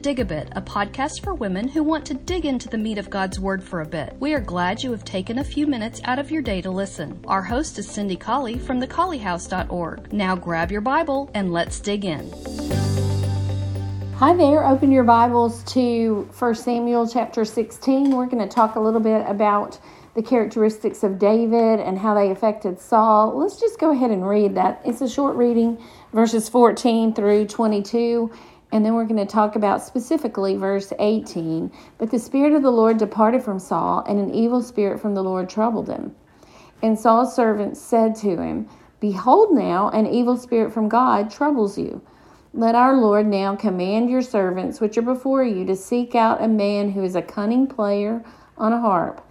Dig a Bit, a podcast for women who want to dig into the meat of God's Word for a bit. We are glad you have taken a few minutes out of your day to listen. Our host is Cindy Colley from thecolleyhouse.org. Now grab your Bible and let's dig in. Hi there. Open your Bibles to 1 Samuel chapter 16. We're going to talk a little bit about the characteristics of David and how they affected Saul. Let's just go ahead and read that. It's a short reading, verses 14 through 22. And then we're going to talk about specifically verse 18. But the Spirit of the Lord departed from Saul, and an evil spirit from the Lord troubled him. And Saul's servants said to him, Behold, now an evil spirit from God troubles you. Let our Lord now command your servants which are before you to seek out a man who is a cunning player on a harp.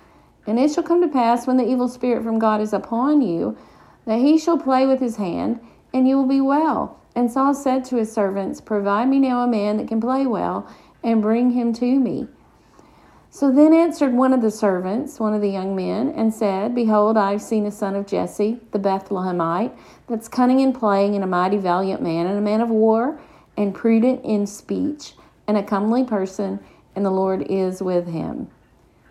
And it shall come to pass when the evil spirit from God is upon you, that he shall play with his hand, and you will be well. And Saul said to his servants, Provide me now a man that can play well, and bring him to me. So then answered one of the servants, one of the young men, and said, Behold, I have seen a son of Jesse, the Bethlehemite, that's cunning in playing, and a mighty valiant man, and a man of war, and prudent in speech, and a comely person, and the Lord is with him.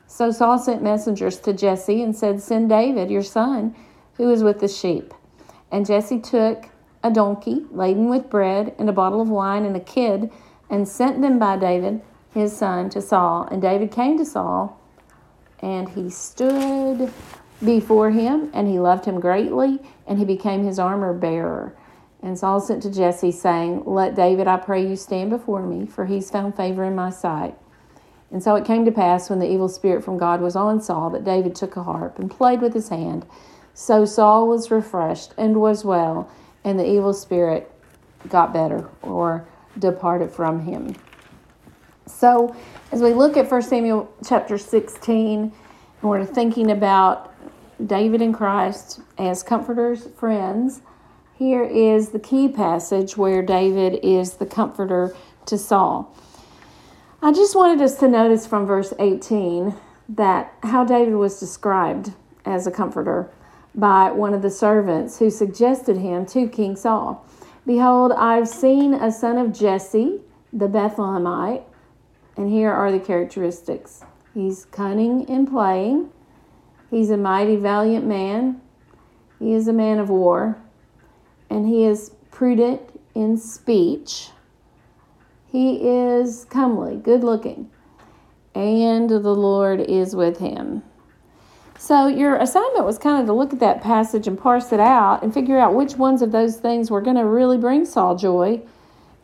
So Saul sent messengers to Jesse and said, Send David, your son, who is with the sheep. And Jesse took a donkey laden with bread and a bottle of wine and a kid and sent them by David his son to Saul. And David came to Saul, and he stood before him, and he loved him greatly, and he became his armor bearer. And Saul sent to Jesse, saying, Let David, I pray you, stand before me, for he's found favor in my sight. And so it came to pass when the evil spirit from God was on Saul that David took a harp and played with his hand. So Saul was refreshed and was well, and the evil spirit got better or departed from him. So, as we look at 1 Samuel chapter 16, and we're thinking about David and Christ as comforters, friends, here is the key passage where David is the comforter to Saul. I just wanted us to notice from verse 18 that how David was described as a comforter by one of the servants who suggested him to King Saul. Behold, I've seen a son of Jesse, the Bethlehemite, and here are the characteristics he's cunning in playing, he's a mighty, valiant man, he is a man of war, and he is prudent in speech. He is comely, good looking, and the Lord is with him. So, your assignment was kind of to look at that passage and parse it out and figure out which ones of those things were going to really bring Saul joy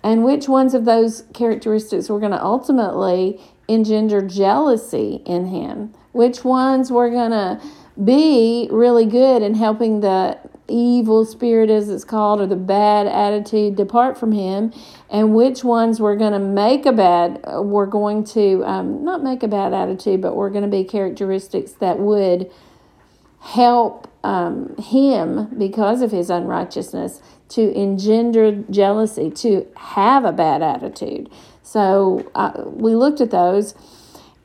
and which ones of those characteristics were going to ultimately engender jealousy in him, which ones were going to be really good in helping the evil spirit, as it's called, or the bad attitude depart from him, and which ones we're going to make a bad, we're going to um, not make a bad attitude, but we're going to be characteristics that would help um, him because of his unrighteousness to engender jealousy, to have a bad attitude. So uh, we looked at those,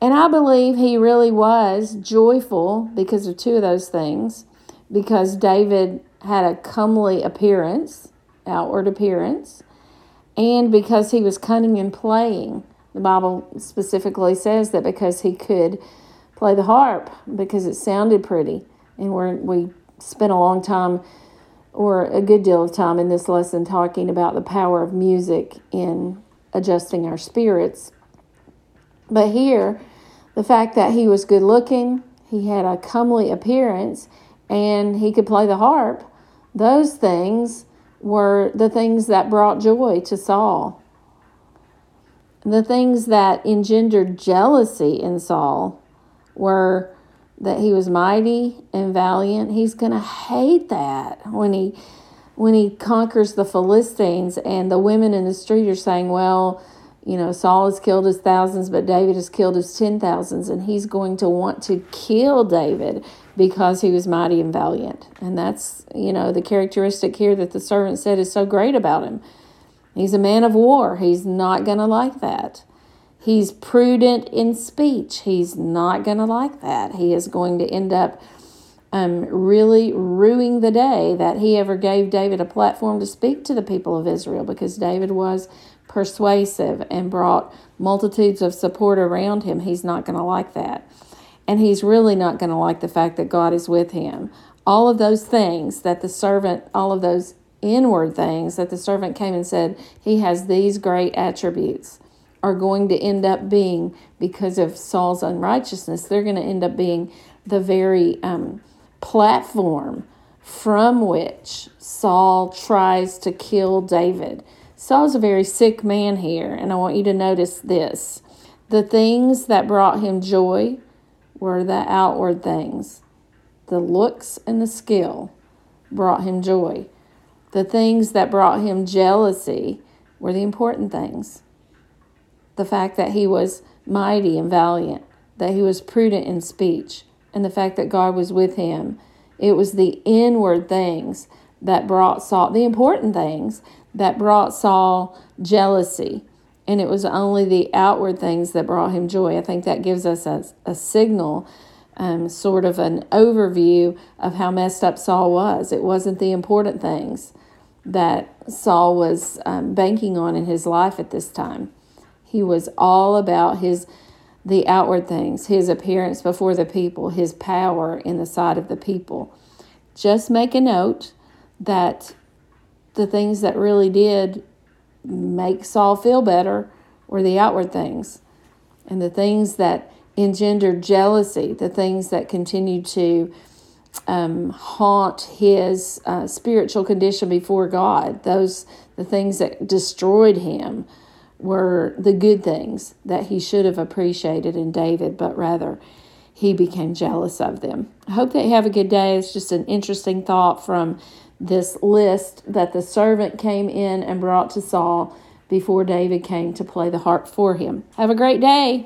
and I believe he really was joyful because of two of those things. Because David had a comely appearance, outward appearance, and because he was cunning in playing. The Bible specifically says that because he could play the harp, because it sounded pretty. And we we spent a long time or a good deal of time in this lesson talking about the power of music in adjusting our spirits. But here, the fact that he was good looking, he had a comely appearance, and he could play the harp, those things were the things that brought joy to Saul. The things that engendered jealousy in Saul were that he was mighty and valiant. He's going to hate that when he when he conquers the Philistines and the women in the street are saying, "Well, you know, Saul has killed his thousands, but David has killed his ten thousands, and he's going to want to kill David because he was mighty and valiant." And that's, you know, the characteristic here that the servant said is so great about him. He's a man of war. He's not going to like that. He's prudent in speech. He's not going to like that. He is going to end up um, really ruining the day that he ever gave David a platform to speak to the people of Israel because David was persuasive and brought multitudes of support around him, he's not going to like that. And he's really not going to like the fact that God is with him. All of those things that the servant, all of those inward things that the servant came and said, he has these great attributes, are going to end up being, because of Saul's unrighteousness, they're going to end up being the very um, platform from which Saul tries to kill David. Saul's a very sick man here, and I want you to notice this. The things that brought him joy were the outward things. The looks and the skill brought him joy. The things that brought him jealousy were the important things. The fact that he was mighty and valiant, that he was prudent in speech, and the fact that God was with him. It was the inward things that brought Saul, the important things that brought Saul jealousy. And it was only the outward things that brought him joy. I think that gives us a, a signal, um, sort of an overview of how messed up Saul was. It wasn't the important things that Saul was um, banking on in his life at this time. He was all about his the outward things, his appearance before the people, his power in the sight of the people. Just make a note that the things that really did make Saul feel better were the outward things. And the things that engendered jealousy, the things that continued to um, haunt his uh, spiritual condition before God, those the things that destroyed him were the good things that he should have appreciated in David, but rather he became jealous of them. I hope that you have a good day. It's just an interesting thought from this list that the servant came in and brought to Saul before David came to play the harp for him. Have a great day.